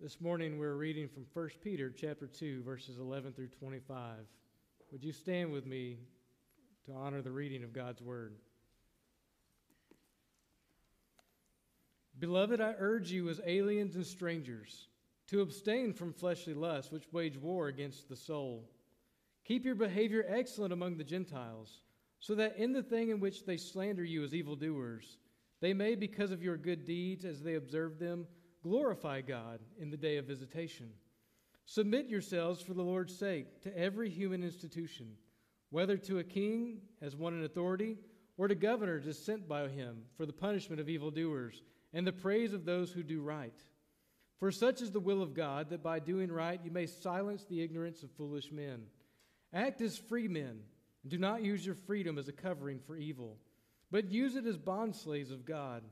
This morning we're reading from 1 Peter chapter 2 verses 11 through 25. Would you stand with me to honor the reading of God's word? Beloved, I urge you as aliens and strangers to abstain from fleshly lusts which wage war against the soul. Keep your behavior excellent among the Gentiles, so that in the thing in which they slander you as evildoers, they may, because of your good deeds as they observe them, Glorify God in the day of visitation. Submit yourselves for the Lord's sake to every human institution, whether to a king as one in authority, or to governors as sent by him for the punishment of evildoers and the praise of those who do right. For such is the will of God, that by doing right you may silence the ignorance of foolish men. Act as free men, and do not use your freedom as a covering for evil, but use it as bondslaves of God.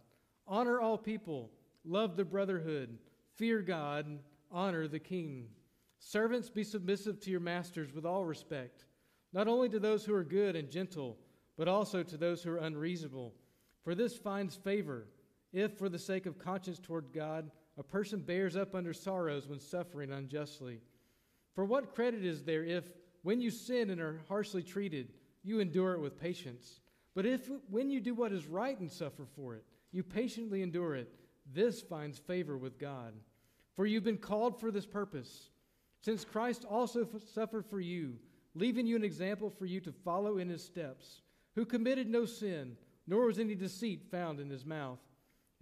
Honor all people Love the brotherhood. Fear God. Honor the king. Servants, be submissive to your masters with all respect, not only to those who are good and gentle, but also to those who are unreasonable. For this finds favor, if, for the sake of conscience toward God, a person bears up under sorrows when suffering unjustly. For what credit is there if, when you sin and are harshly treated, you endure it with patience? But if, when you do what is right and suffer for it, you patiently endure it, this finds favor with God. For you've been called for this purpose, since Christ also suffered for you, leaving you an example for you to follow in his steps, who committed no sin, nor was any deceit found in his mouth.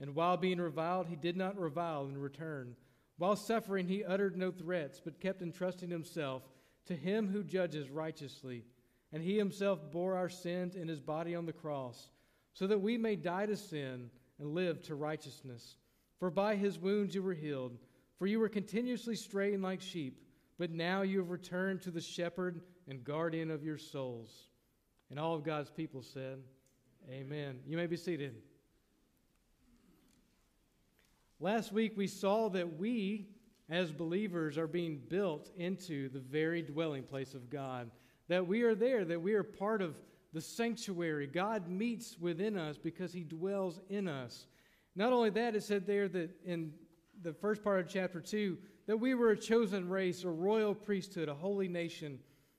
And while being reviled, he did not revile in return. While suffering, he uttered no threats, but kept entrusting himself to him who judges righteously. And he himself bore our sins in his body on the cross, so that we may die to sin and live to righteousness. For by his wounds you were healed. For you were continuously straying like sheep, but now you have returned to the shepherd and guardian of your souls. And all of God's people said, Amen. You may be seated. Last week we saw that we, as believers, are being built into the very dwelling place of God. That we are there, that we are part of the sanctuary. God meets within us because he dwells in us. Not only that, it said there that in the first part of chapter 2 that we were a chosen race, a royal priesthood, a holy nation,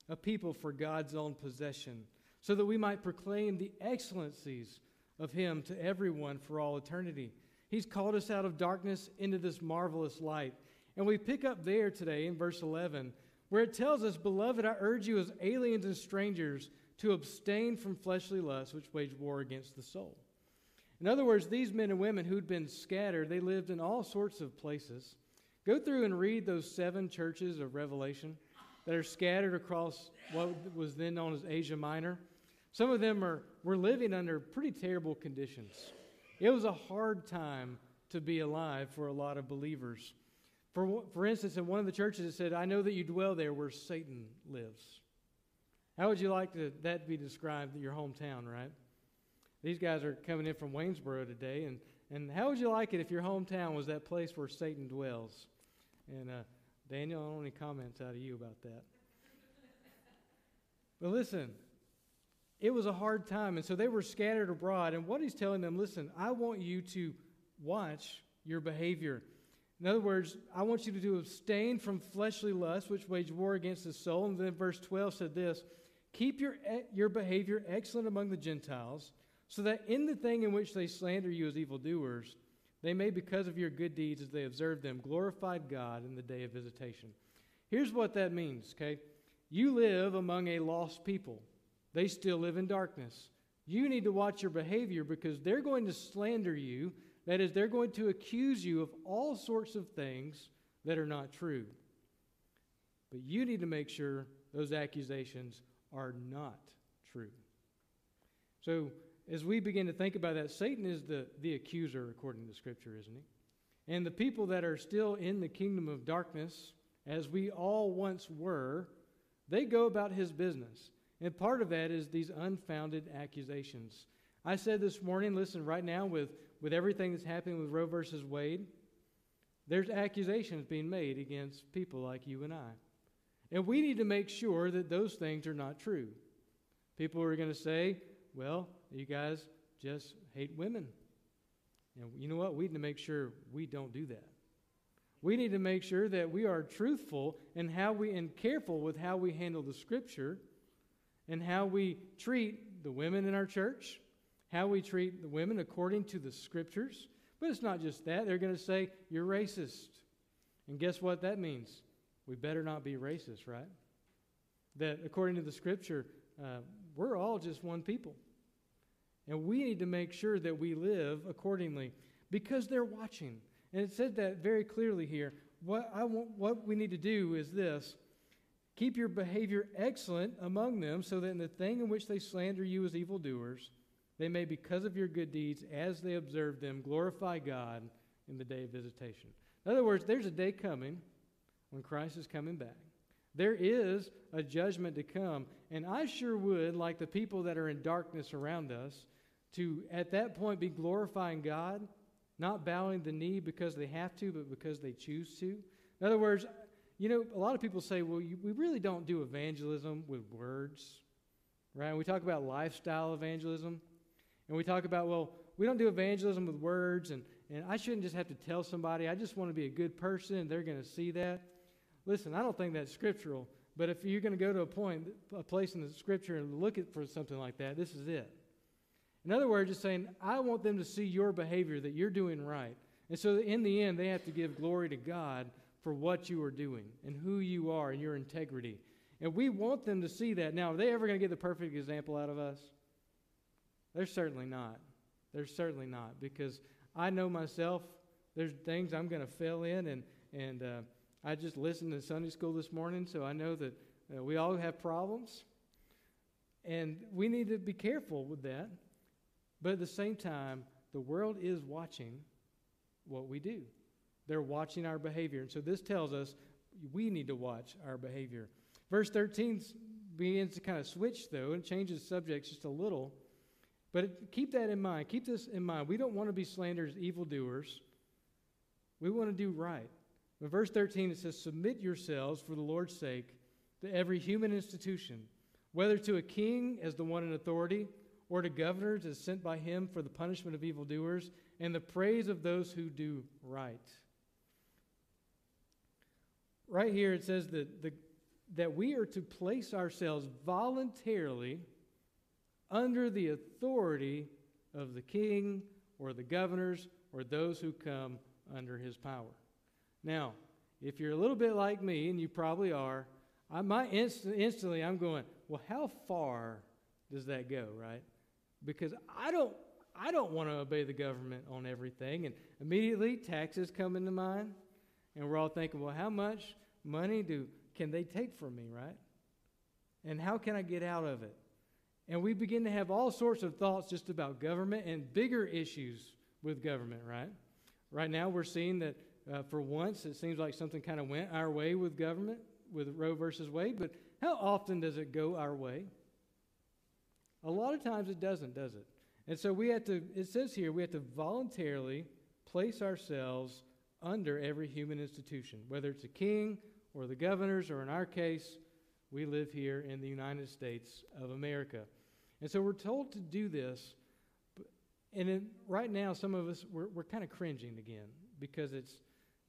a people for God's own possession, so that we might proclaim the excellencies of him to everyone for all eternity. He's called us out of darkness into this marvelous light. And we pick up there today in verse 11, where it tells us, Beloved, I urge you as aliens and strangers to abstain from fleshly lusts which wage war against the soul. In other words, these men and women who'd been scattered, they lived in all sorts of places. Go through and read those seven churches of Revelation that are scattered across what was then known as Asia Minor. Some of them are, were living under pretty terrible conditions. It was a hard time to be alive for a lot of believers. For, for instance, in one of the churches, it said, I know that you dwell there where Satan lives. How would you like to, that to be described, your hometown, right? These guys are coming in from Waynesboro today, and, and how would you like it if your hometown was that place where Satan dwells? And uh, Daniel, I don't any comments out of you about that. But listen, it was a hard time, and so they were scattered abroad. And what he's telling them, listen, I want you to watch your behavior. In other words, I want you to abstain from fleshly lust, which wage war against the soul. And then verse 12 said this Keep your, eh, your behavior excellent among the Gentiles, so that in the thing in which they slander you as evildoers, they may, because of your good deeds as they observe them, glorify God in the day of visitation. Here's what that means, okay? You live among a lost people, they still live in darkness. You need to watch your behavior because they're going to slander you. That is, they're going to accuse you of all sorts of things that are not true. But you need to make sure those accusations are not true. So, as we begin to think about that, Satan is the, the accuser, according to Scripture, isn't he? And the people that are still in the kingdom of darkness, as we all once were, they go about his business. And part of that is these unfounded accusations. I said this morning, listen, right now, with, with everything that's happening with Roe versus Wade, there's accusations being made against people like you and I. And we need to make sure that those things are not true. People are going to say, well, you guys just hate women. And you know what? We need to make sure we don't do that. We need to make sure that we are truthful and how we and careful with how we handle the scripture and how we treat the women in our church, how we treat the women according to the scriptures. But it's not just that. They're going to say, You're racist. And guess what that means? We better not be racist, right? That according to the scripture, uh, we're all just one people. And we need to make sure that we live accordingly because they're watching. And it said that very clearly here. What, I want, what we need to do is this keep your behavior excellent among them, so that in the thing in which they slander you as evildoers, they may, because of your good deeds, as they observe them, glorify God in the day of visitation. In other words, there's a day coming when Christ is coming back. There is a judgment to come. And I sure would, like the people that are in darkness around us, to at that point be glorifying God, not bowing the knee because they have to, but because they choose to. In other words, you know, a lot of people say, well, you, we really don't do evangelism with words, right? We talk about lifestyle evangelism, and we talk about, well, we don't do evangelism with words, and, and I shouldn't just have to tell somebody, I just want to be a good person, and they're going to see that. Listen, I don't think that's scriptural, but if you're going to go to a point, a place in the scripture and look at for something like that, this is it. In other words, it's saying, I want them to see your behavior, that you're doing right. And so in the end, they have to give glory to God for what you are doing and who you are and your integrity. And we want them to see that. Now, are they ever going to get the perfect example out of us? They're certainly not. They're certainly not because I know myself. There's things I'm going to fail in, and and uh, I just listened to Sunday school this morning, so I know that uh, we all have problems, and we need to be careful with that. But at the same time, the world is watching what we do. They're watching our behavior. And so this tells us we need to watch our behavior. Verse 13 begins to kind of switch, though, and changes subjects just a little. But keep that in mind. Keep this in mind. We don't want to be slanderers, evildoers. We want to do right. In verse 13, it says, Submit yourselves for the Lord's sake to every human institution, whether to a king as the one in authority or to governors as sent by him for the punishment of evildoers and the praise of those who do right. Right here it says that, the, that we are to place ourselves voluntarily under the authority of the king or the governors or those who come under his power. Now, if you're a little bit like me, and you probably are, I might inst- instantly I'm going, well, how far does that go, right? because I don't I don't want to obey the government on everything. And immediately taxes come into mind, and we're all thinking, well, how much money do can they take from me, right? And how can I get out of it? And we begin to have all sorts of thoughts just about government and bigger issues with government, right? Right now, we're seeing that uh, for once it seems like something kind of went our way with government, with Roe versus Wade, but how often does it go our way? A lot of times it doesn't, does it? And so we have to, it says here, we have to voluntarily place ourselves under every human institution, whether it's a king or the governors, or in our case, we live here in the United States of America. And so we're told to do this. And in, right now, some of us, we're, we're kind of cringing again because it's,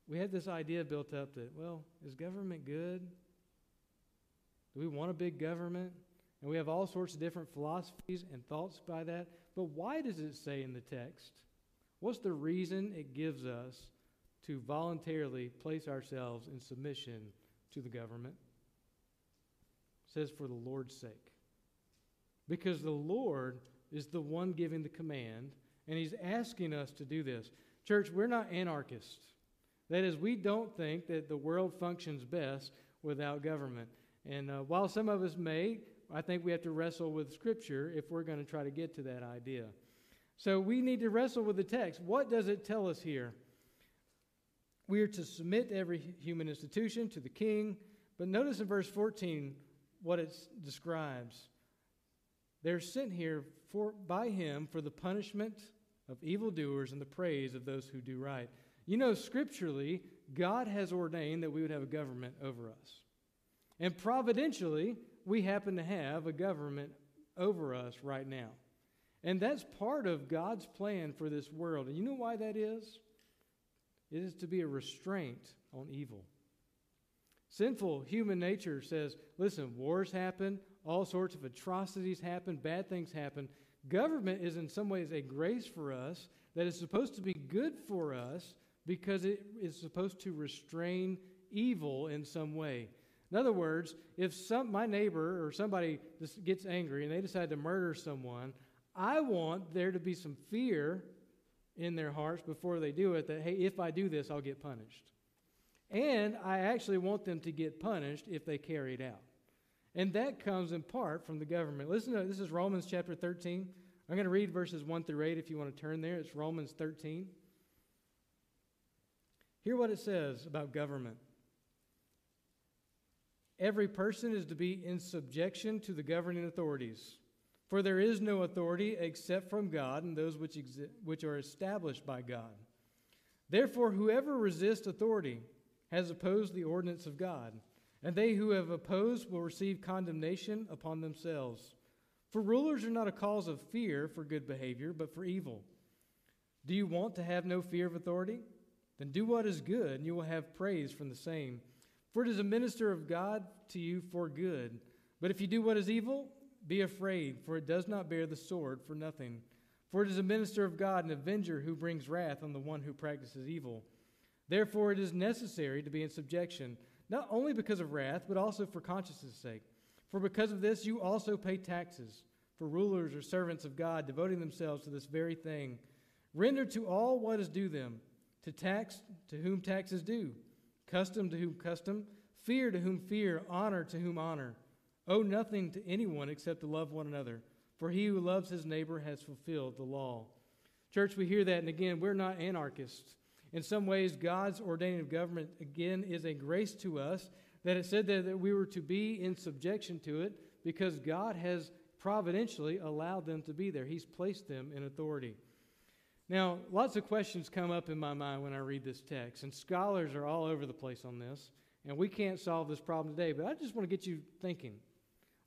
we had this idea built up that, well, is government good? Do we want a big government? And we have all sorts of different philosophies and thoughts by that. But why does it say in the text? What's the reason it gives us to voluntarily place ourselves in submission to the government? It says, for the Lord's sake. Because the Lord is the one giving the command, and He's asking us to do this. Church, we're not anarchists. That is, we don't think that the world functions best without government. And uh, while some of us may, I think we have to wrestle with Scripture if we're going to try to get to that idea. So we need to wrestle with the text. What does it tell us here? We are to submit every human institution, to the king. But notice in verse 14 what it describes. They're sent here for, by him for the punishment of evildoers and the praise of those who do right. You know, scripturally, God has ordained that we would have a government over us. And providentially, we happen to have a government over us right now. And that's part of God's plan for this world. And you know why that is? it is to be a restraint on evil. Sinful human nature says, listen, wars happen, all sorts of atrocities happen, bad things happen. Government is in some ways a grace for us that is supposed to be good for us because it is supposed to restrain evil in some way. In other words, if some, my neighbor or somebody just gets angry and they decide to murder someone, I want there to be some fear in their hearts before they do it that, hey, if I do this, I'll get punished. And I actually want them to get punished if they carry it out. And that comes in part from the government. Listen to this is Romans chapter 13. I'm going to read verses 1 through 8 if you want to turn there. It's Romans 13. Hear what it says about government. Every person is to be in subjection to the governing authorities. For there is no authority except from God and those which, exi- which are established by God. Therefore, whoever resists authority has opposed the ordinance of God, and they who have opposed will receive condemnation upon themselves. For rulers are not a cause of fear for good behavior, but for evil. Do you want to have no fear of authority? Then do what is good, and you will have praise from the same. For it is a minister of God to you for good. But if you do what is evil, be afraid, for it does not bear the sword for nothing. For it is a minister of God, an avenger who brings wrath on the one who practices evil. Therefore, it is necessary to be in subjection, not only because of wrath, but also for conscience' sake. For because of this, you also pay taxes. For rulers or servants of God, devoting themselves to this very thing. Render to all what is due them, to tax to whom tax is due, custom to whom custom, fear to whom fear, honor to whom honor. Owe nothing to anyone except to love one another, for he who loves his neighbor has fulfilled the law. Church, we hear that, and again, we're not anarchists. In some ways, God's ordaining of government, again, is a grace to us that it said that, that we were to be in subjection to it because God has providentially allowed them to be there. He's placed them in authority. Now, lots of questions come up in my mind when I read this text, and scholars are all over the place on this, and we can't solve this problem today, but I just want to get you thinking.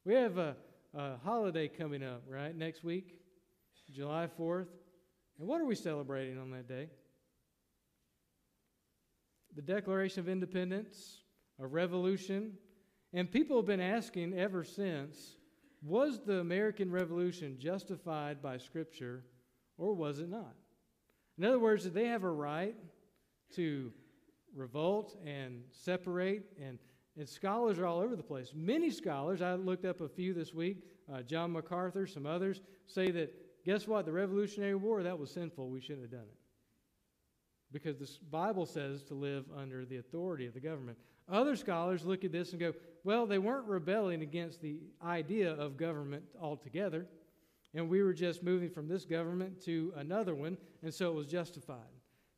We have a, a holiday coming up, right, next week, July 4th. And what are we celebrating on that day? The Declaration of Independence, a revolution. And people have been asking ever since was the American Revolution justified by Scripture or was it not? In other words, did they have a right to revolt and separate and and scholars are all over the place. Many scholars, I looked up a few this week, uh, John MacArthur, some others, say that, guess what? The Revolutionary War, that was sinful. We shouldn't have done it. Because the Bible says to live under the authority of the government. Other scholars look at this and go, well, they weren't rebelling against the idea of government altogether, and we were just moving from this government to another one, and so it was justified.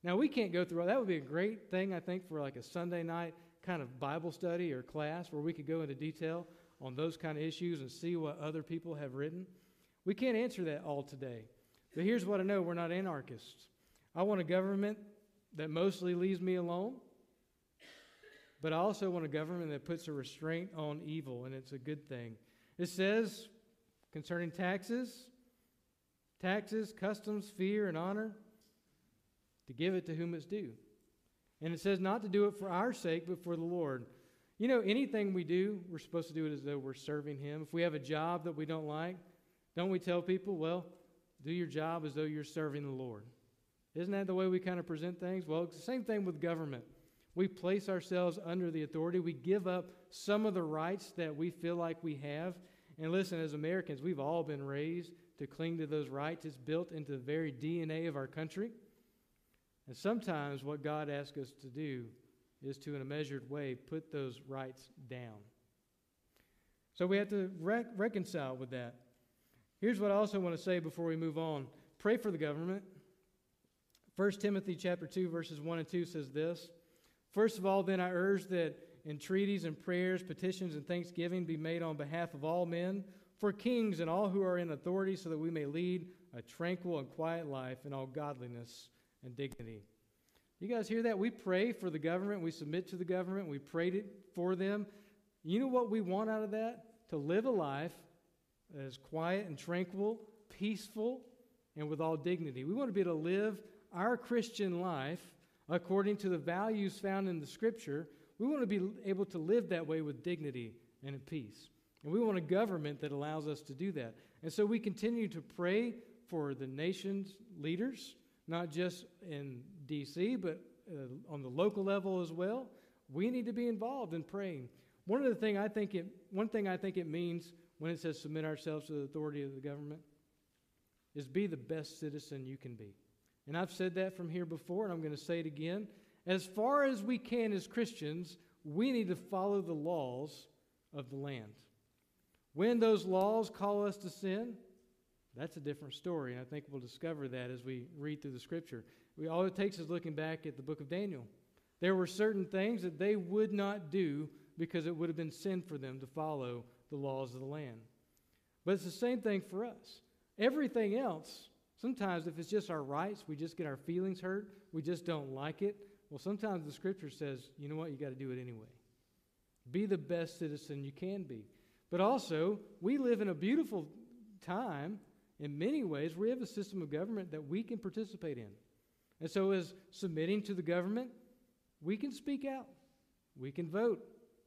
Now, we can't go through all that. would be a great thing, I think, for like a Sunday night kind of Bible study or class where we could go into detail on those kind of issues and see what other people have written. We can't answer that all today. But here's what I know we're not anarchists. I want a government that mostly leaves me alone, but I also want a government that puts a restraint on evil, and it's a good thing. It says concerning taxes, taxes, customs, fear, and honor, to give it to whom it's due. And it says not to do it for our sake, but for the Lord. You know, anything we do, we're supposed to do it as though we're serving Him. If we have a job that we don't like, don't we tell people, well, do your job as though you're serving the Lord? Isn't that the way we kind of present things? Well, it's the same thing with government. We place ourselves under the authority. We give up some of the rights that we feel like we have. And listen, as Americans, we've all been raised to cling to those rights. It's built into the very DNA of our country. And sometimes what God asks us to do is to, in a measured way, put those rights down. So we have to rec- reconcile with that. Here's what I also want to say before we move on. Pray for the government. 1 Timothy chapter 2 verses 1 and 2 says this. First of all, then I urge that entreaties and prayers, petitions and thanksgiving be made on behalf of all men, for kings and all who are in authority, so that we may lead a tranquil and quiet life in all godliness and dignity. You guys hear that? We pray for the government, we submit to the government, we prayed for them. You know what we want out of that? To live a life that is quiet and tranquil, peaceful, and with all dignity. We want to be able to live our Christian life according to the values found in the Scripture, we want to be able to live that way with dignity and in peace. And we want a government that allows us to do that. And so we continue to pray for the nation's leaders, not just in D.C., but uh, on the local level as well. We need to be involved in praying. One of the thing I think it, one thing I think it means when it says submit ourselves to the authority of the government is be the best citizen you can be. And I've said that from here before, and I'm going to say it again. As far as we can as Christians, we need to follow the laws of the land. When those laws call us to sin, that's a different story, and I think we'll discover that as we read through the scripture. We, all it takes is looking back at the book of Daniel. There were certain things that they would not do because it would have been sin for them to follow the laws of the land. But it's the same thing for us. Everything else, sometimes if it's just our rights, we just get our feelings hurt, we just don't like it. Well, sometimes the scripture says, you know what, you got to do it anyway. Be the best citizen you can be. But also, we live in a beautiful time in many ways. We have a system of government that we can participate in. And so, as submitting to the government, we can speak out, we can vote,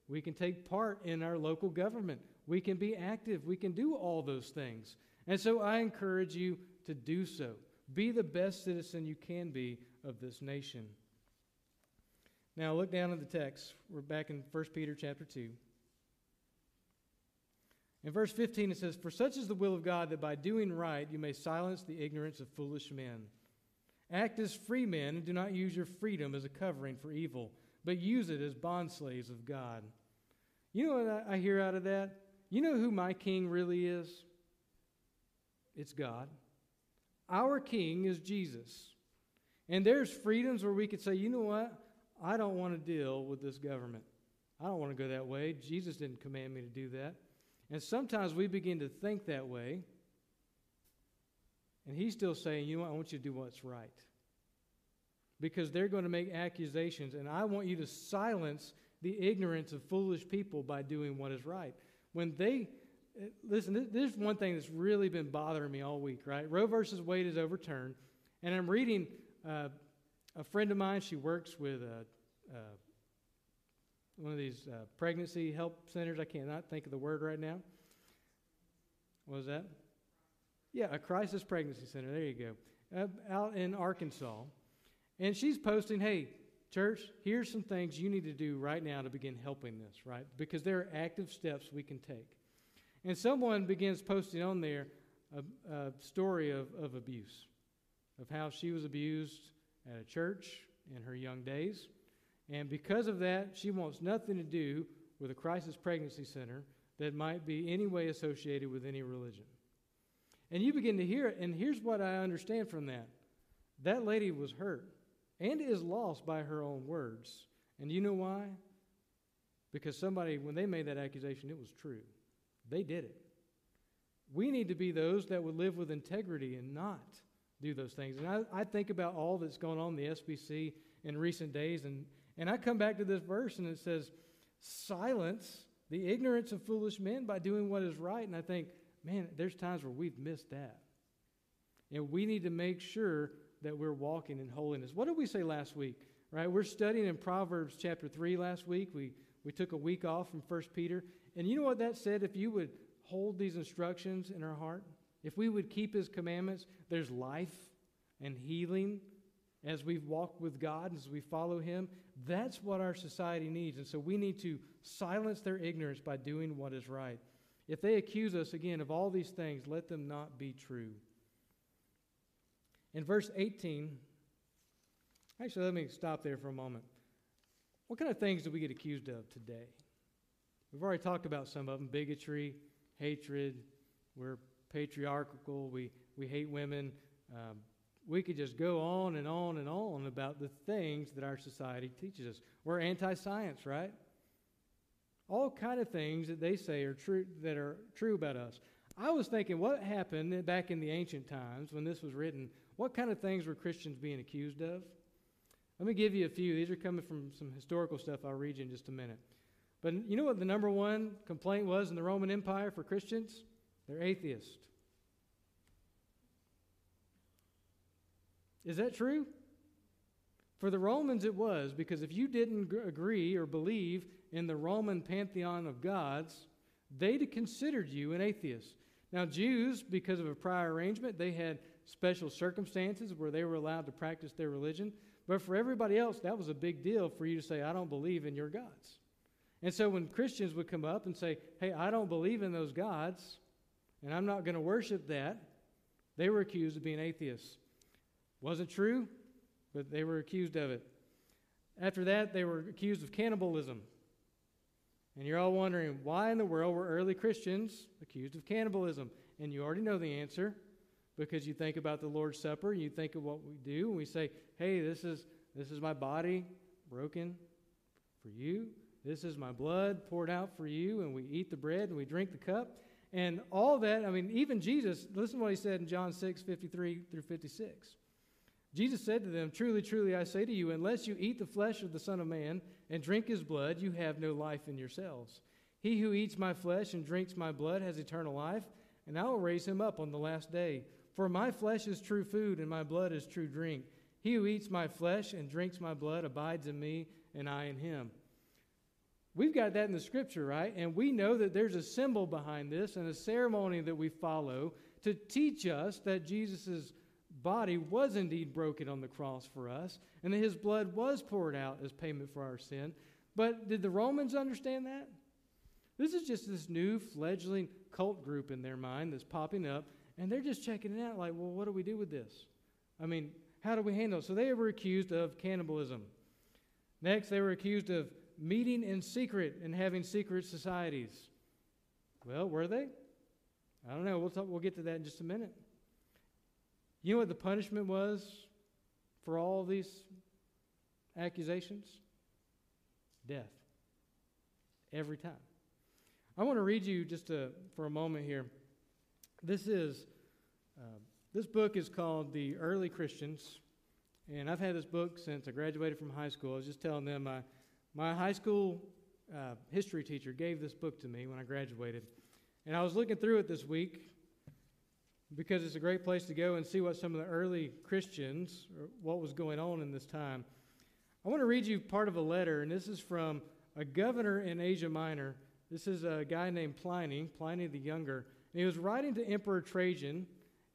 we can take part in our local government, we can be active, we can do all those things. And so, I encourage you to do so. Be the best citizen you can be of this nation. Now, look down at the text. We're back in 1 Peter chapter 2. In verse 15, it says, For such is the will of God that by doing right you may silence the ignorance of foolish men. Act as free men and do not use your freedom as a covering for evil, but use it as bondslaves of God. You know what I hear out of that? You know who my king really is? It's God. Our king is Jesus. And there's freedoms where we could say, you know what? I don't want to deal with this government. I don't want to go that way. Jesus didn't command me to do that. And sometimes we begin to think that way. And he's still saying, you know what, I want you to do what's right. Because they're going to make accusations, and I want you to silence the ignorance of foolish people by doing what is right. When they, listen, this is one thing that's really been bothering me all week, right? Roe versus Wade is overturned, and I'm reading uh, a friend of mine, she works with a, a one of these uh, pregnancy help centers. I cannot think of the word right now. What was that? Yeah, a crisis pregnancy center. There you go. Uh, out in Arkansas. And she's posting, hey, church, here's some things you need to do right now to begin helping this, right? Because there are active steps we can take. And someone begins posting on there a, a story of, of abuse, of how she was abused at a church in her young days and because of that, she wants nothing to do with a crisis pregnancy center that might be any way associated with any religion. And you begin to hear it, and here's what I understand from that that lady was hurt and is lost by her own words. And you know why? Because somebody, when they made that accusation, it was true. They did it. We need to be those that would live with integrity and not do those things. And I, I think about all that's going on in the SBC in recent days, and and I come back to this verse and it says, silence the ignorance of foolish men by doing what is right. And I think, man, there's times where we've missed that. And we need to make sure that we're walking in holiness. What did we say last week? Right? We're studying in Proverbs chapter 3 last week. We, we took a week off from 1 Peter. And you know what that said? If you would hold these instructions in our heart, if we would keep his commandments, there's life and healing as we walk with God, as we follow him. That's what our society needs. And so we need to silence their ignorance by doing what is right. If they accuse us again of all these things, let them not be true. In verse 18, actually, let me stop there for a moment. What kind of things do we get accused of today? We've already talked about some of them bigotry, hatred, we're patriarchal, we, we hate women, um, we could just go on and on and on about the things that our society teaches us. We're anti-science, right? All kind of things that they say are true that are true about us. I was thinking, what happened back in the ancient times when this was written? What kind of things were Christians being accused of? Let me give you a few. These are coming from some historical stuff I'll read you in just a minute. But you know what the number one complaint was in the Roman Empire for Christians? They're atheists. Is that true? For the Romans, it was, because if you didn't agree or believe in the Roman pantheon of gods, they'd considered you an atheist. Now, Jews, because of a prior arrangement, they had special circumstances where they were allowed to practice their religion. But for everybody else, that was a big deal for you to say, I don't believe in your gods. And so when Christians would come up and say, Hey, I don't believe in those gods, and I'm not going to worship that, they were accused of being atheists. Wasn't true, but they were accused of it. After that, they were accused of cannibalism. And you're all wondering, why in the world were early Christians accused of cannibalism? And you already know the answer because you think about the Lord's Supper, you think of what we do, and we say, hey, this is, this is my body broken for you. This is my blood poured out for you, and we eat the bread and we drink the cup. And all that, I mean, even Jesus, listen to what he said in John 6, 53 through 56. Jesus said to them, Truly, truly, I say to you, unless you eat the flesh of the Son of Man and drink his blood, you have no life in yourselves. He who eats my flesh and drinks my blood has eternal life, and I will raise him up on the last day. For my flesh is true food, and my blood is true drink. He who eats my flesh and drinks my blood abides in me, and I in him. We've got that in the scripture, right? And we know that there's a symbol behind this and a ceremony that we follow to teach us that Jesus' body was indeed broken on the cross for us, and that his blood was poured out as payment for our sin. But did the Romans understand that? This is just this new fledgling cult group in their mind that's popping up, and they're just checking it out like, well, what do we do with this? I mean, how do we handle it? So they were accused of cannibalism. Next, they were accused of meeting in secret and having secret societies. Well, were they? I don't know. We'll, talk, we'll get to that in just a minute. You know what the punishment was for all these accusations? Death. Every time. I want to read you just a, for a moment here. This is uh, this book is called The Early Christians, and I've had this book since I graduated from high school. I was just telling them my my high school uh, history teacher gave this book to me when I graduated, and I was looking through it this week because it's a great place to go and see what some of the early Christians, what was going on in this time. I want to read you part of a letter, and this is from a governor in Asia Minor. This is a guy named Pliny, Pliny the Younger. And he was writing to Emperor Trajan,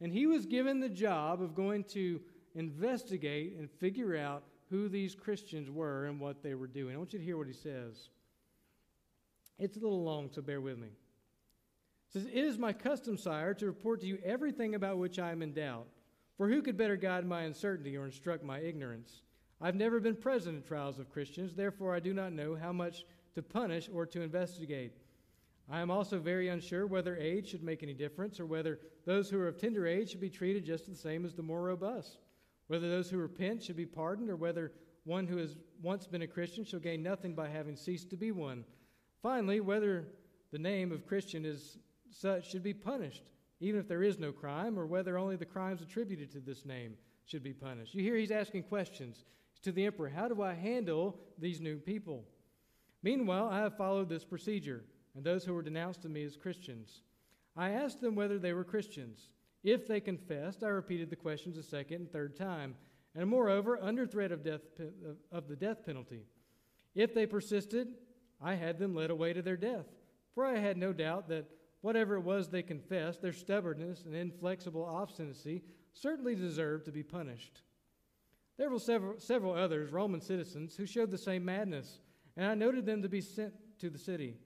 and he was given the job of going to investigate and figure out who these Christians were and what they were doing. I want you to hear what he says. It's a little long, so bear with me says, It is my custom, sire, to report to you everything about which I am in doubt. For who could better guide my uncertainty or instruct my ignorance? I've never been present in trials of Christians, therefore I do not know how much to punish or to investigate. I am also very unsure whether age should make any difference, or whether those who are of tender age should be treated just the same as the more robust, whether those who repent should be pardoned, or whether one who has once been a Christian shall gain nothing by having ceased to be one. Finally, whether the name of Christian is such should be punished, even if there is no crime, or whether only the crimes attributed to this name should be punished. You hear he's asking questions to the emperor How do I handle these new people? Meanwhile, I have followed this procedure, and those who were denounced to me as Christians. I asked them whether they were Christians. If they confessed, I repeated the questions a second and third time, and moreover, under threat of, death, of the death penalty. If they persisted, I had them led away to their death, for I had no doubt that whatever it was they confessed, their stubbornness and inflexible obstinacy certainly deserved to be punished. There were several, several others, Roman citizens, who showed the same madness, and I noted them to be sent to the city.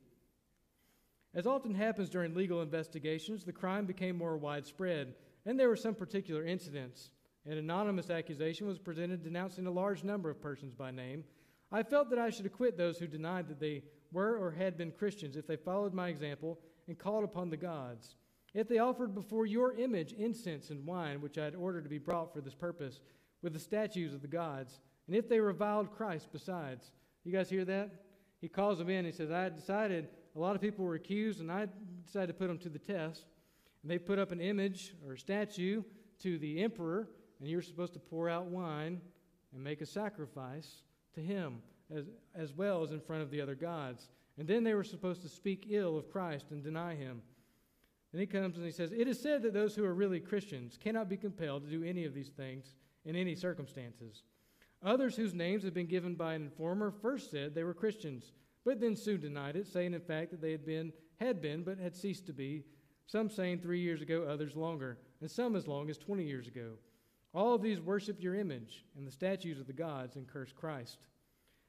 As often happens during legal investigations, the crime became more widespread, and there were some particular incidents. An anonymous accusation was presented denouncing a large number of persons by name. I felt that I should acquit those who denied that they were or had been Christians if they followed my example and called upon the gods. If they offered before your image incense and wine, which I had ordered to be brought for this purpose, with the statues of the gods, and if they reviled Christ besides. You guys hear that? He calls them in. He says, I decided a lot of people were accused, and I decided to put them to the test. And they put up an image or statue to the emperor, and you're supposed to pour out wine and make a sacrifice to him as, as well as in front of the other gods. And then they were supposed to speak ill of Christ and deny him. Then he comes and he says, It is said that those who are really Christians cannot be compelled to do any of these things in any circumstances. Others whose names have been given by an informer first said they were Christians, but then soon denied it, saying in fact that they had been, had been, but had ceased to be, some saying three years ago, others longer, and some as long as 20 years ago. All of these worship your image and the statues of the gods and curse Christ.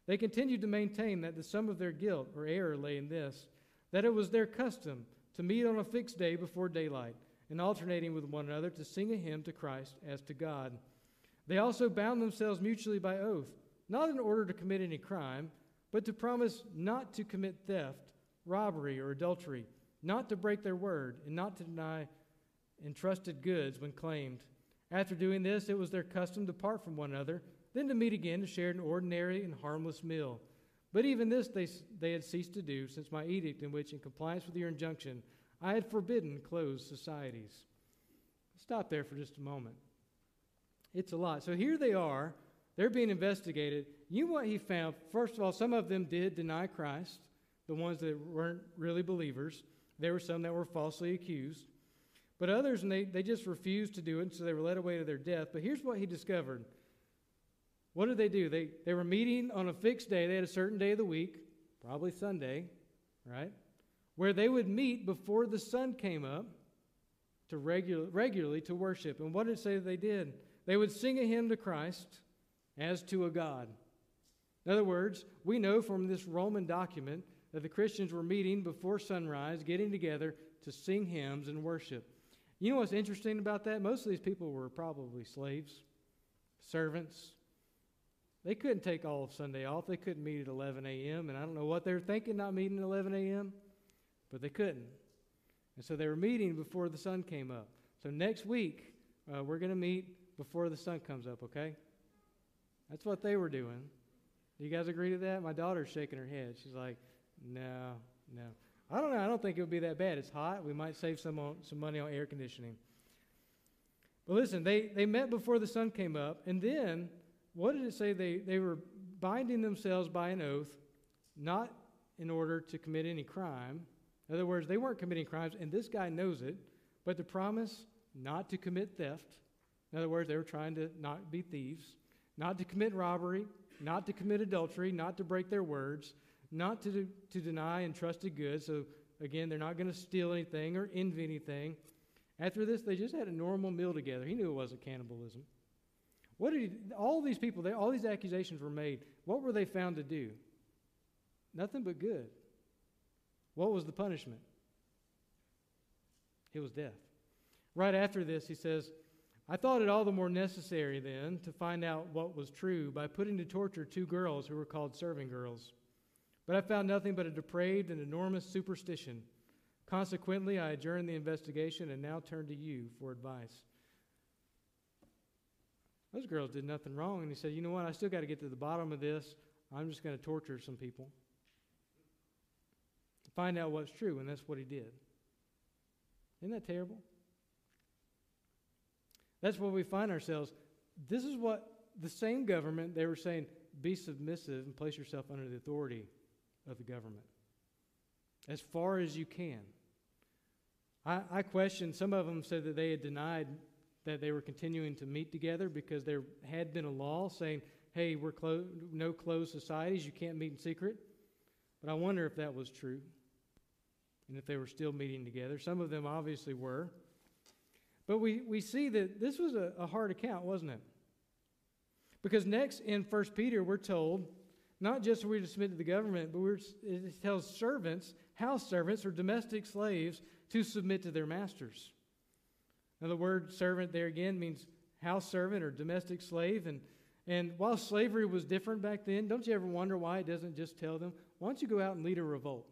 They continued to maintain that the sum of their guilt or error lay in this that it was their custom to meet on a fixed day before daylight, and alternating with one another to sing a hymn to Christ as to God. They also bound themselves mutually by oath, not in order to commit any crime, but to promise not to commit theft, robbery, or adultery, not to break their word, and not to deny entrusted goods when claimed. After doing this, it was their custom to part from one another, then to meet again to share an ordinary and harmless meal. But even this they, they had ceased to do, since my edict, in which, in compliance with your injunction, I had forbidden closed societies. Stop there for just a moment. It's a lot. So here they are. They're being investigated. You know what he found? First of all, some of them did deny Christ, the ones that weren't really believers. There were some that were falsely accused. But others, and they, they just refused to do it, and so they were led away to their death. But here's what he discovered. What did they do? They, they were meeting on a fixed day. They had a certain day of the week, probably Sunday, right? Where they would meet before the sun came up to regular, regularly to worship. And what did it say they did? They would sing a hymn to Christ as to a God. In other words, we know from this Roman document that the Christians were meeting before sunrise, getting together to sing hymns and worship. You know what's interesting about that? Most of these people were probably slaves, servants. They couldn't take all of Sunday off. They couldn't meet at 11 a.m., and I don't know what they were thinking not meeting at 11 a.m., but they couldn't. And so they were meeting before the sun came up. So next week, uh, we're going to meet before the sun comes up, okay? That's what they were doing. You guys agree to that? My daughter's shaking her head. She's like, no, no. I don't know. I don't think it would be that bad. It's hot. We might save some, on, some money on air conditioning. But listen, they, they met before the sun came up, and then what did it say? They, they were binding themselves by an oath, not in order to commit any crime. In other words, they weren't committing crimes, and this guy knows it, but to promise not to commit theft, in other words, they were trying to not be thieves, not to commit robbery, not to commit adultery, not to break their words, not to, do, to deny entrusted goods. So, again, they're not going to steal anything or envy anything. After this, they just had a normal meal together. He knew it wasn't cannibalism. What did he, all these people, they, all these accusations were made. What were they found to do? Nothing but good. What was the punishment? It was death. Right after this, he says, I thought it all the more necessary then to find out what was true by putting to torture two girls who were called serving girls. But I found nothing but a depraved and enormous superstition. Consequently, I adjourned the investigation and now turn to you for advice. Those girls did nothing wrong, and he said, You know what? I still got to get to the bottom of this. I'm just going to torture some people. To find out what's true, and that's what he did. Isn't that terrible? That's where we find ourselves. This is what the same government, they were saying, be submissive and place yourself under the authority of the government as far as you can. I, I question, some of them said that they had denied that they were continuing to meet together because there had been a law saying, hey, we're clo- no closed societies, you can't meet in secret. But I wonder if that was true and if they were still meeting together. Some of them obviously were. But we, we see that this was a, a hard account, wasn't it? Because next in 1 Peter, we're told not just we to submit to the government, but we're, it tells servants, house servants, or domestic slaves to submit to their masters. Now, the word servant there again means house servant or domestic slave. And, and while slavery was different back then, don't you ever wonder why it doesn't just tell them, why don't you go out and lead a revolt?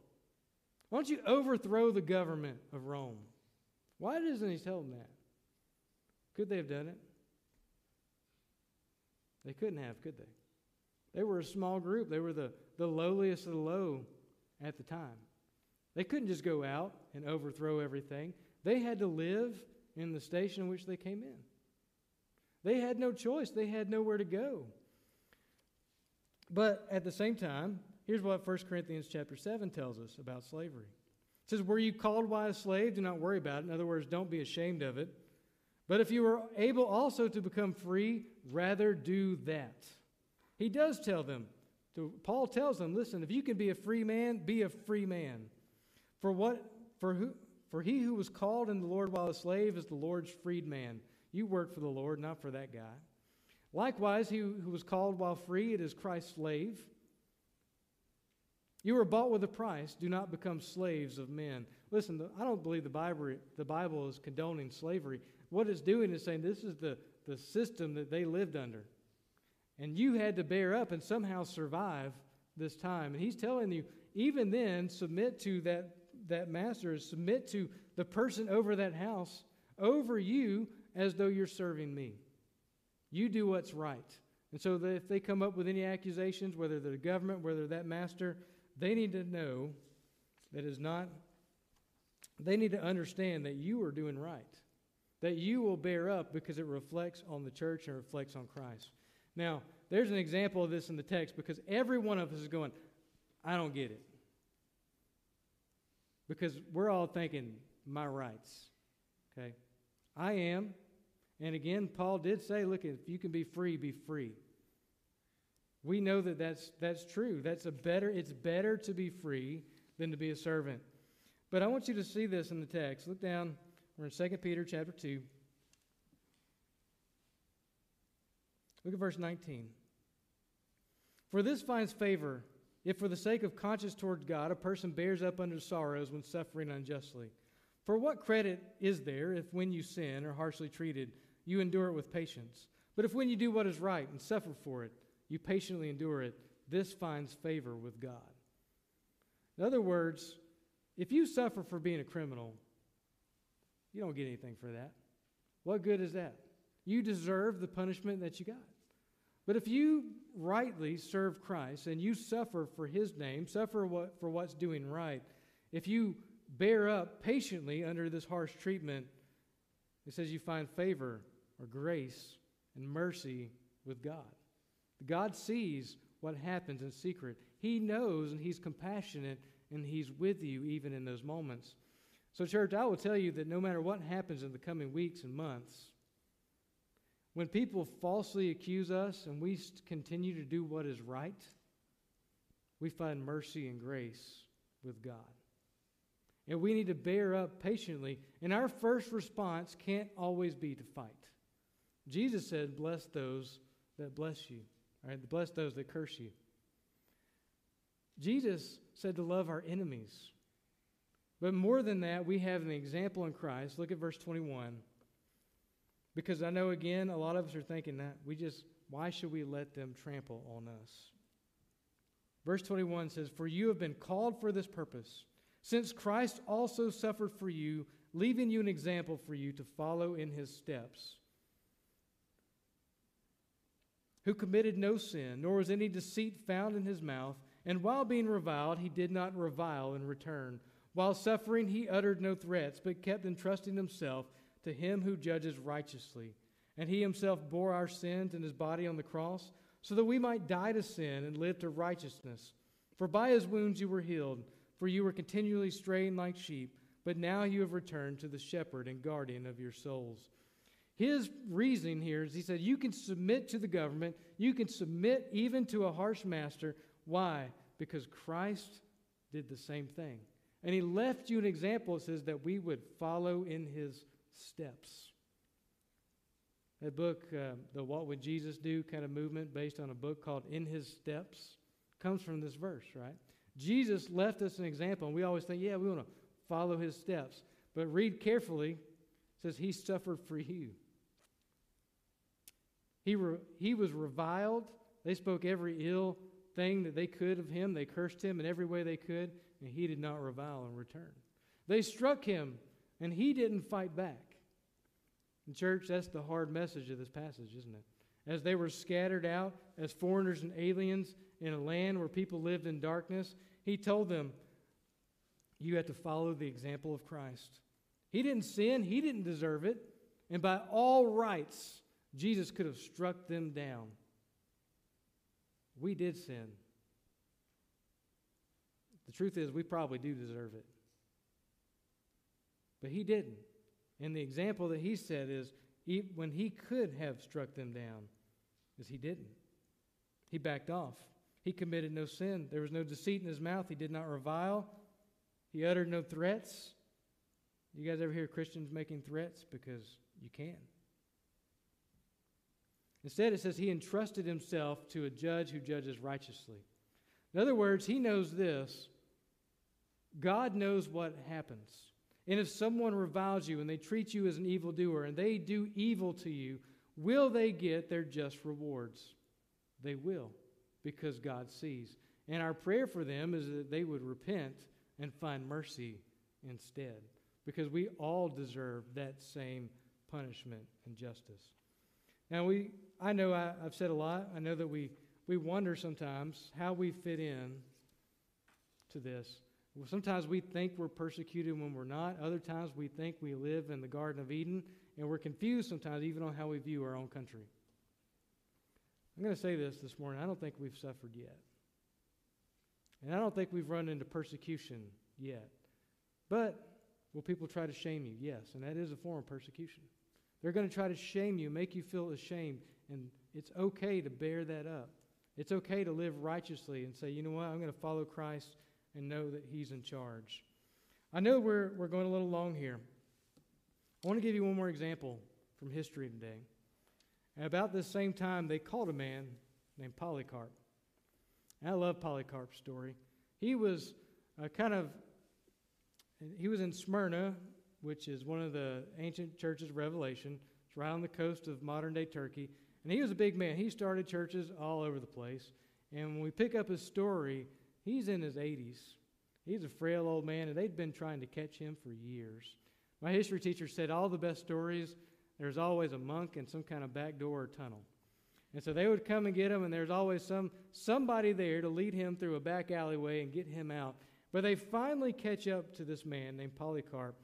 Why don't you overthrow the government of Rome? Why doesn't he tell them that? Could they have done it? They couldn't have, could they? They were a small group. They were the, the lowliest of the low at the time. They couldn't just go out and overthrow everything. They had to live in the station in which they came in. They had no choice, they had nowhere to go. But at the same time, here's what 1 Corinthians chapter 7 tells us about slavery. It says, Were you called by a slave? Do not worry about it. In other words, don't be ashamed of it. But if you are able also to become free, rather do that. He does tell them. To, Paul tells them, listen, if you can be a free man, be a free man. For what for who for he who was called in the Lord while a slave is the Lord's freedman. You work for the Lord, not for that guy. Likewise, he who was called while free, it is Christ's slave. You were bought with a price. Do not become slaves of men. Listen, I don't believe the Bible, the Bible is condoning slavery. What it's doing is saying this is the, the system that they lived under. And you had to bear up and somehow survive this time. And he's telling you, even then, submit to that that master submit to the person over that house, over you, as though you're serving me. You do what's right. And so if they come up with any accusations, whether they're the government, whether that master, they need to know that is not, they need to understand that you are doing right. That you will bear up because it reflects on the church and reflects on Christ. Now, there's an example of this in the text because every one of us is going, I don't get it. Because we're all thinking, my rights. Okay? I am. And again, Paul did say, look, if you can be free, be free. We know that that's, that's true. That's a better, it's better to be free than to be a servant. But I want you to see this in the text. Look down. We're in 2 Peter chapter 2. Look at verse 19. For this finds favor if for the sake of conscience toward God a person bears up under sorrows when suffering unjustly. For what credit is there if when you sin or harshly treated, you endure it with patience? But if when you do what is right and suffer for it, you patiently endure it, this finds favor with God. In other words, if you suffer for being a criminal, you don't get anything for that. What good is that? You deserve the punishment that you got. But if you rightly serve Christ and you suffer for his name, suffer what, for what's doing right, if you bear up patiently under this harsh treatment, it says you find favor or grace and mercy with God. God sees what happens in secret. He knows and He's compassionate and He's with you even in those moments. So, church, I will tell you that no matter what happens in the coming weeks and months, when people falsely accuse us and we continue to do what is right, we find mercy and grace with God. And we need to bear up patiently. And our first response can't always be to fight. Jesus said, Bless those that bless you, right? Bless those that curse you. Jesus said to love our enemies. But more than that, we have an example in Christ. Look at verse 21. Because I know, again, a lot of us are thinking that we just, why should we let them trample on us? Verse 21 says, For you have been called for this purpose, since Christ also suffered for you, leaving you an example for you to follow in his steps. Who committed no sin, nor was any deceit found in his mouth, and while being reviled, he did not revile in return. While suffering, he uttered no threats, but kept entrusting himself to him who judges righteously. And he himself bore our sins in his body on the cross, so that we might die to sin and live to righteousness. For by his wounds you were healed, for you were continually straying like sheep, but now you have returned to the shepherd and guardian of your souls. His reasoning here is he said, You can submit to the government, you can submit even to a harsh master. Why? Because Christ did the same thing. And he left you an example, it says, that we would follow in his steps. That book, uh, the What Would Jesus Do kind of movement, based on a book called In His Steps, comes from this verse, right? Jesus left us an example, and we always think, yeah, we want to follow his steps. But read carefully, it says he suffered for you. He, re- he was reviled. They spoke every ill thing that they could of him. They cursed him in every way they could, and he did not revile in return. They struck him and he didn't fight back. In church, that's the hard message of this passage, isn't it? As they were scattered out as foreigners and aliens in a land where people lived in darkness, he told them, You have to follow the example of Christ. He didn't sin, he didn't deserve it. And by all rights, Jesus could have struck them down. We did sin. The truth is, we probably do deserve it. But he didn't. And the example that he said is he, when he could have struck them down, is he didn't. He backed off. He committed no sin. There was no deceit in his mouth. He did not revile. He uttered no threats. You guys ever hear Christians making threats? Because you can. Instead, it says he entrusted himself to a judge who judges righteously. In other words, he knows this God knows what happens. And if someone reviles you and they treat you as an evildoer and they do evil to you, will they get their just rewards? They will, because God sees. And our prayer for them is that they would repent and find mercy instead, because we all deserve that same punishment and justice. Now, we, I know I, I've said a lot. I know that we, we wonder sometimes how we fit in to this. Sometimes we think we're persecuted when we're not. Other times we think we live in the Garden of Eden, and we're confused sometimes even on how we view our own country. I'm going to say this this morning. I don't think we've suffered yet. And I don't think we've run into persecution yet. But will people try to shame you? Yes, and that is a form of persecution. They're going to try to shame you, make you feel ashamed, and it's okay to bear that up. It's okay to live righteously and say, you know what, I'm going to follow Christ and know that He's in charge. I know we're, we're going a little long here. I want to give you one more example from history today. And about this same time, they called a man named Polycarp. And I love Polycarp's story. He was a kind of, he was in Smyrna, which is one of the ancient churches of Revelation. It's right on the coast of modern day Turkey. And he was a big man. He started churches all over the place. And when we pick up his story, he's in his 80s. He's a frail old man, and they'd been trying to catch him for years. My history teacher said all the best stories there's always a monk in some kind of back door or tunnel. And so they would come and get him, and there's always some somebody there to lead him through a back alleyway and get him out. But they finally catch up to this man named Polycarp.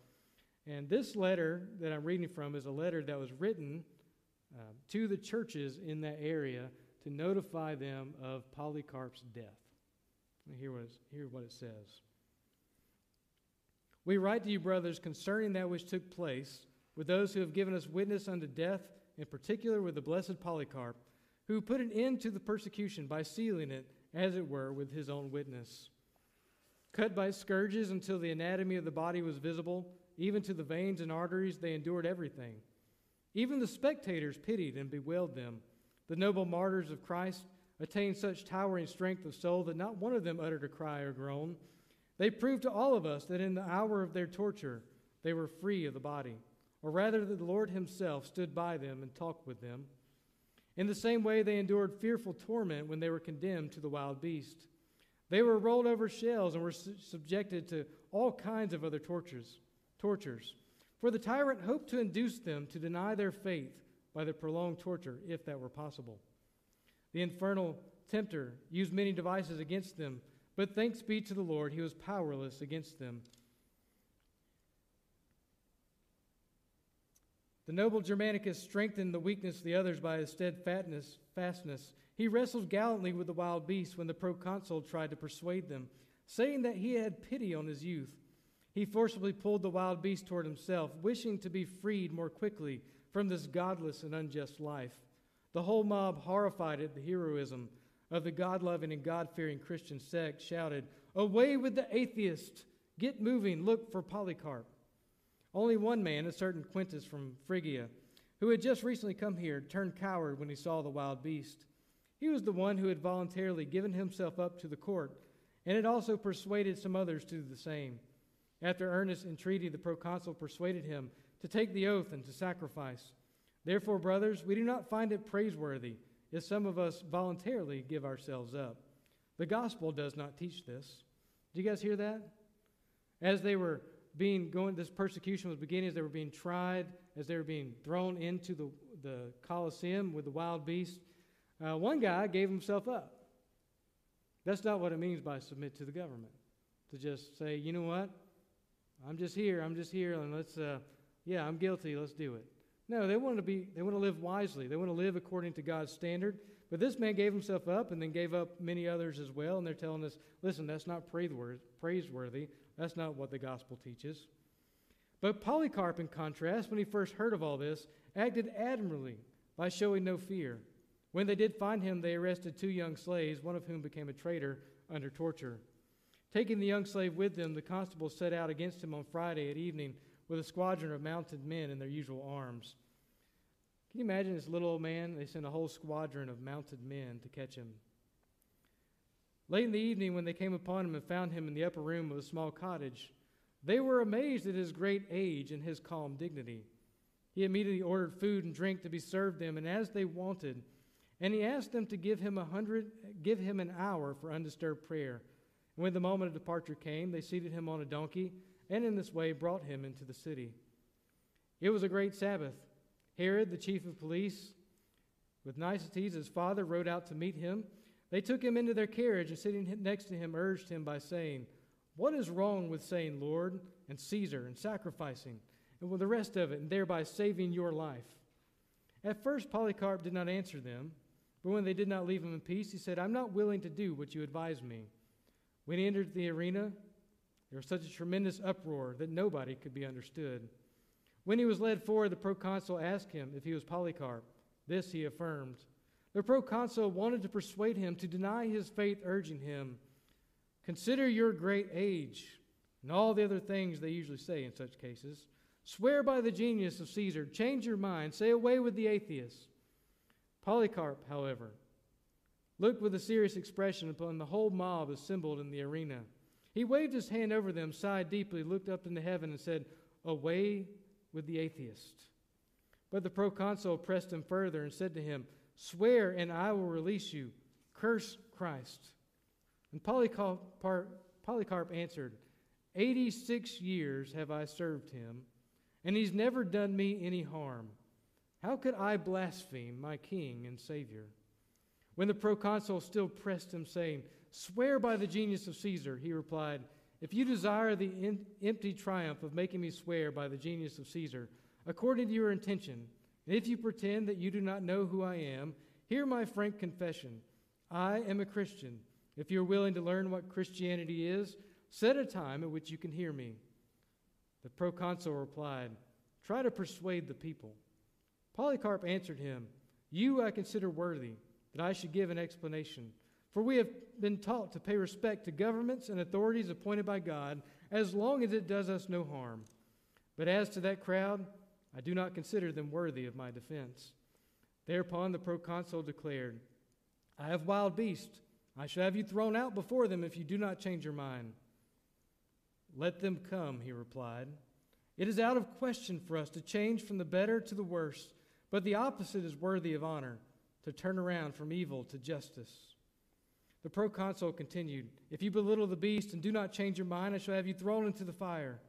And this letter that I'm reading from is a letter that was written uh, to the churches in that area to notify them of Polycarp's death. Hear what, hear what it says. We write to you, brothers, concerning that which took place with those who have given us witness unto death, in particular with the blessed Polycarp, who put an end to the persecution by sealing it, as it were, with his own witness. Cut by scourges until the anatomy of the body was visible, even to the veins and arteries, they endured everything. Even the spectators pitied and bewailed them. The noble martyrs of Christ attained such towering strength of soul that not one of them uttered a cry or groan. They proved to all of us that in the hour of their torture, they were free of the body or rather that the Lord Himself stood by them and talked with them. In the same way, they endured fearful torment when they were condemned to the wild beast. They were rolled over shells and were su- subjected to all kinds of other tortures. Tortures, for the tyrant hoped to induce them to deny their faith by the prolonged torture, if that were possible. The infernal tempter used many devices against them, but thanks be to the Lord, he was powerless against them. The noble Germanicus strengthened the weakness of the others by his steadfastness. Fastness. He wrestled gallantly with the wild beasts when the proconsul tried to persuade them, saying that he had pity on his youth. He forcibly pulled the wild beast toward himself, wishing to be freed more quickly from this godless and unjust life. The whole mob, horrified at the heroism of the God loving and God fearing Christian sect, shouted, Away with the atheist! Get moving! Look for Polycarp. Only one man, a certain Quintus from Phrygia, who had just recently come here, turned coward when he saw the wild beast. He was the one who had voluntarily given himself up to the court, and had also persuaded some others to do the same. After earnest entreaty, the proconsul persuaded him to take the oath and to sacrifice. Therefore, brothers, we do not find it praiseworthy if some of us voluntarily give ourselves up. The gospel does not teach this. Do you guys hear that? As they were being going, this persecution was beginning as they were being tried, as they were being thrown into the, the Colosseum with the wild beasts. Uh, one guy gave himself up. That's not what it means by submit to the government. To just say, you know what? I'm just here. I'm just here, and let's, uh, yeah, I'm guilty. Let's do it. No, they want to be. They want to live wisely. They want to live according to God's standard. But this man gave himself up, and then gave up many others as well. And they're telling us, listen, that's not praiseworthy. That's not what the gospel teaches. But Polycarp, in contrast, when he first heard of all this, acted admirably by showing no fear. When they did find him, they arrested two young slaves, one of whom became a traitor under torture. Taking the young slave with them, the constables set out against him on Friday at evening with a squadron of mounted men in their usual arms. Can you imagine this little old man? They sent a whole squadron of mounted men to catch him. Late in the evening, when they came upon him and found him in the upper room of a small cottage, they were amazed at his great age and his calm dignity. He immediately ordered food and drink to be served them, and as they wanted, and he asked them to give him a hundred, give him an hour for undisturbed prayer. And when the moment of departure came, they seated him on a donkey, and in this way brought him into the city. It was a great Sabbath. Herod, the chief of police, with Nicetes, his father, rode out to meet him. They took him into their carriage, and sitting next to him, urged him by saying, What is wrong with saying Lord and Caesar and sacrificing, and with the rest of it, and thereby saving your life? At first, Polycarp did not answer them. But when they did not leave him in peace, he said, I'm not willing to do what you advise me. When he entered the arena, there was such a tremendous uproar that nobody could be understood. When he was led forward, the proconsul asked him if he was Polycarp. This he affirmed. The proconsul wanted to persuade him to deny his faith, urging him, Consider your great age, and all the other things they usually say in such cases. Swear by the genius of Caesar, change your mind, say away with the atheists. Polycarp, however, looked with a serious expression upon the whole mob assembled in the arena. He waved his hand over them, sighed deeply, looked up into heaven, and said, Away with the atheist. But the proconsul pressed him further and said to him, Swear, and I will release you. Curse Christ. And Polycarp, answered, Eighty six years have I served him, and he's never done me any harm. How could I blaspheme my king and savior? When the proconsul still pressed him, saying, Swear by the genius of Caesar, he replied, If you desire the in- empty triumph of making me swear by the genius of Caesar, according to your intention, and if you pretend that you do not know who I am, hear my frank confession. I am a Christian. If you're willing to learn what Christianity is, set a time at which you can hear me. The proconsul replied, Try to persuade the people. Polycarp answered him, You I consider worthy that I should give an explanation. For we have been taught to pay respect to governments and authorities appointed by God as long as it does us no harm. But as to that crowd, I do not consider them worthy of my defense. Thereupon the proconsul declared, I have wild beasts. I shall have you thrown out before them if you do not change your mind. Let them come, he replied. It is out of question for us to change from the better to the worse but the opposite is worthy of honor to turn around from evil to justice. The proconsul continued, If you belittle the beast and do not change your mind, I shall have you thrown into the fire.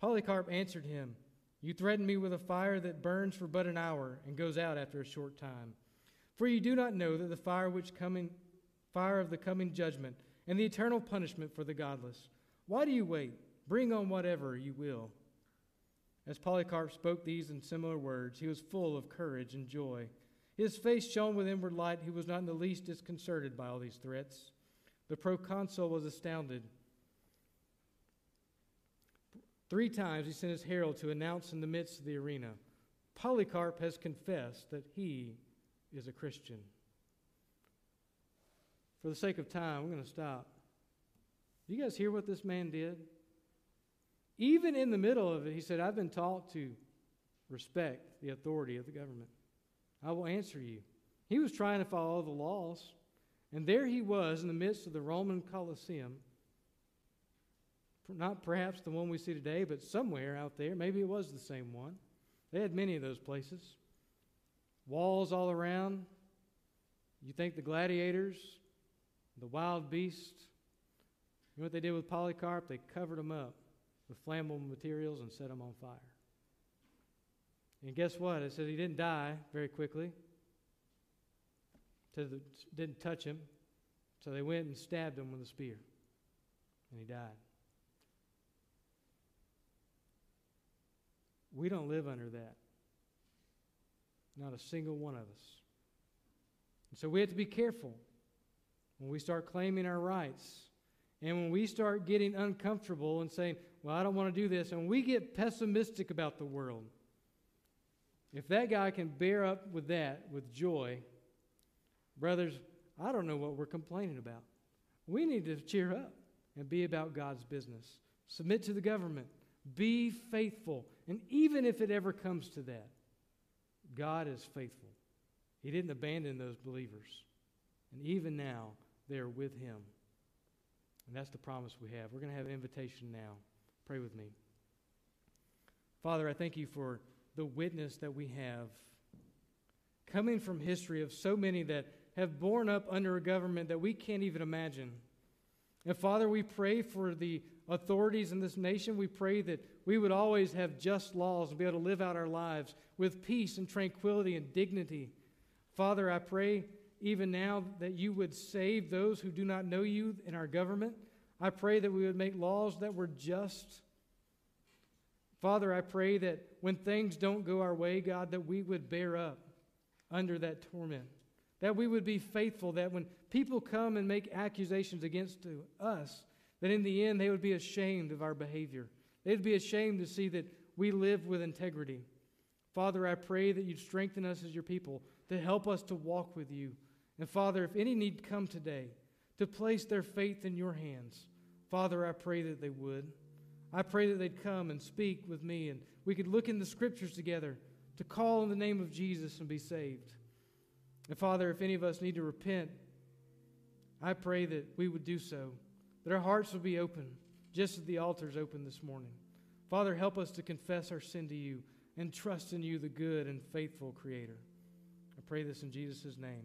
Polycarp answered him, You threaten me with a fire that burns for but an hour and goes out after a short time. For you do not know that the fire which coming fire of the coming judgment and the eternal punishment for the godless. Why do you wait? Bring on whatever you will. As Polycarp spoke these and similar words, he was full of courage and joy. His face shone with inward light. He was not in the least disconcerted by all these threats. The proconsul was astounded. Three times he sent his herald to announce in the midst of the arena Polycarp has confessed that he is a Christian. For the sake of time, I'm going to stop. Do you guys hear what this man did? Even in the middle of it, he said, I've been taught to respect the authority of the government. I will answer you. He was trying to follow the laws. And there he was in the midst of the Roman Colosseum. Not perhaps the one we see today, but somewhere out there. Maybe it was the same one. They had many of those places. Walls all around. You think the gladiators, the wild beasts, you know what they did with Polycarp? They covered them up with flammable materials and set him on fire. And guess what? It says he didn't die very quickly. It didn't touch him. So they went and stabbed him with a spear. And he died. We don't live under that. Not a single one of us. And so we have to be careful when we start claiming our rights and when we start getting uncomfortable and saying, well, I don't want to do this, and we get pessimistic about the world, if that guy can bear up with that with joy, Brothers, I don't know what we're complaining about. We need to cheer up and be about God's business. Submit to the government. Be faithful. And even if it ever comes to that, God is faithful. He didn't abandon those believers. And even now, they are with Him. And that's the promise we have. We're going to have an invitation now. Pray with me. Father, I thank you for the witness that we have coming from history of so many that have borne up under a government that we can't even imagine. And Father, we pray for the authorities in this nation. We pray that we would always have just laws and be able to live out our lives with peace and tranquility and dignity. Father, I pray even now that you would save those who do not know you in our government. I pray that we would make laws that were just. Father, I pray that when things don't go our way, God, that we would bear up under that torment. That we would be faithful, that when people come and make accusations against us, that in the end they would be ashamed of our behavior. They'd be ashamed to see that we live with integrity. Father, I pray that you'd strengthen us as your people to help us to walk with you. And Father, if any need come today to place their faith in your hands, Father, I pray that they would. I pray that they'd come and speak with me and we could look in the scriptures together to call in the name of Jesus and be saved. And Father, if any of us need to repent, I pray that we would do so, that our hearts would be open, just as the altar is open this morning. Father, help us to confess our sin to you and trust in you, the good and faithful Creator. I pray this in Jesus' name.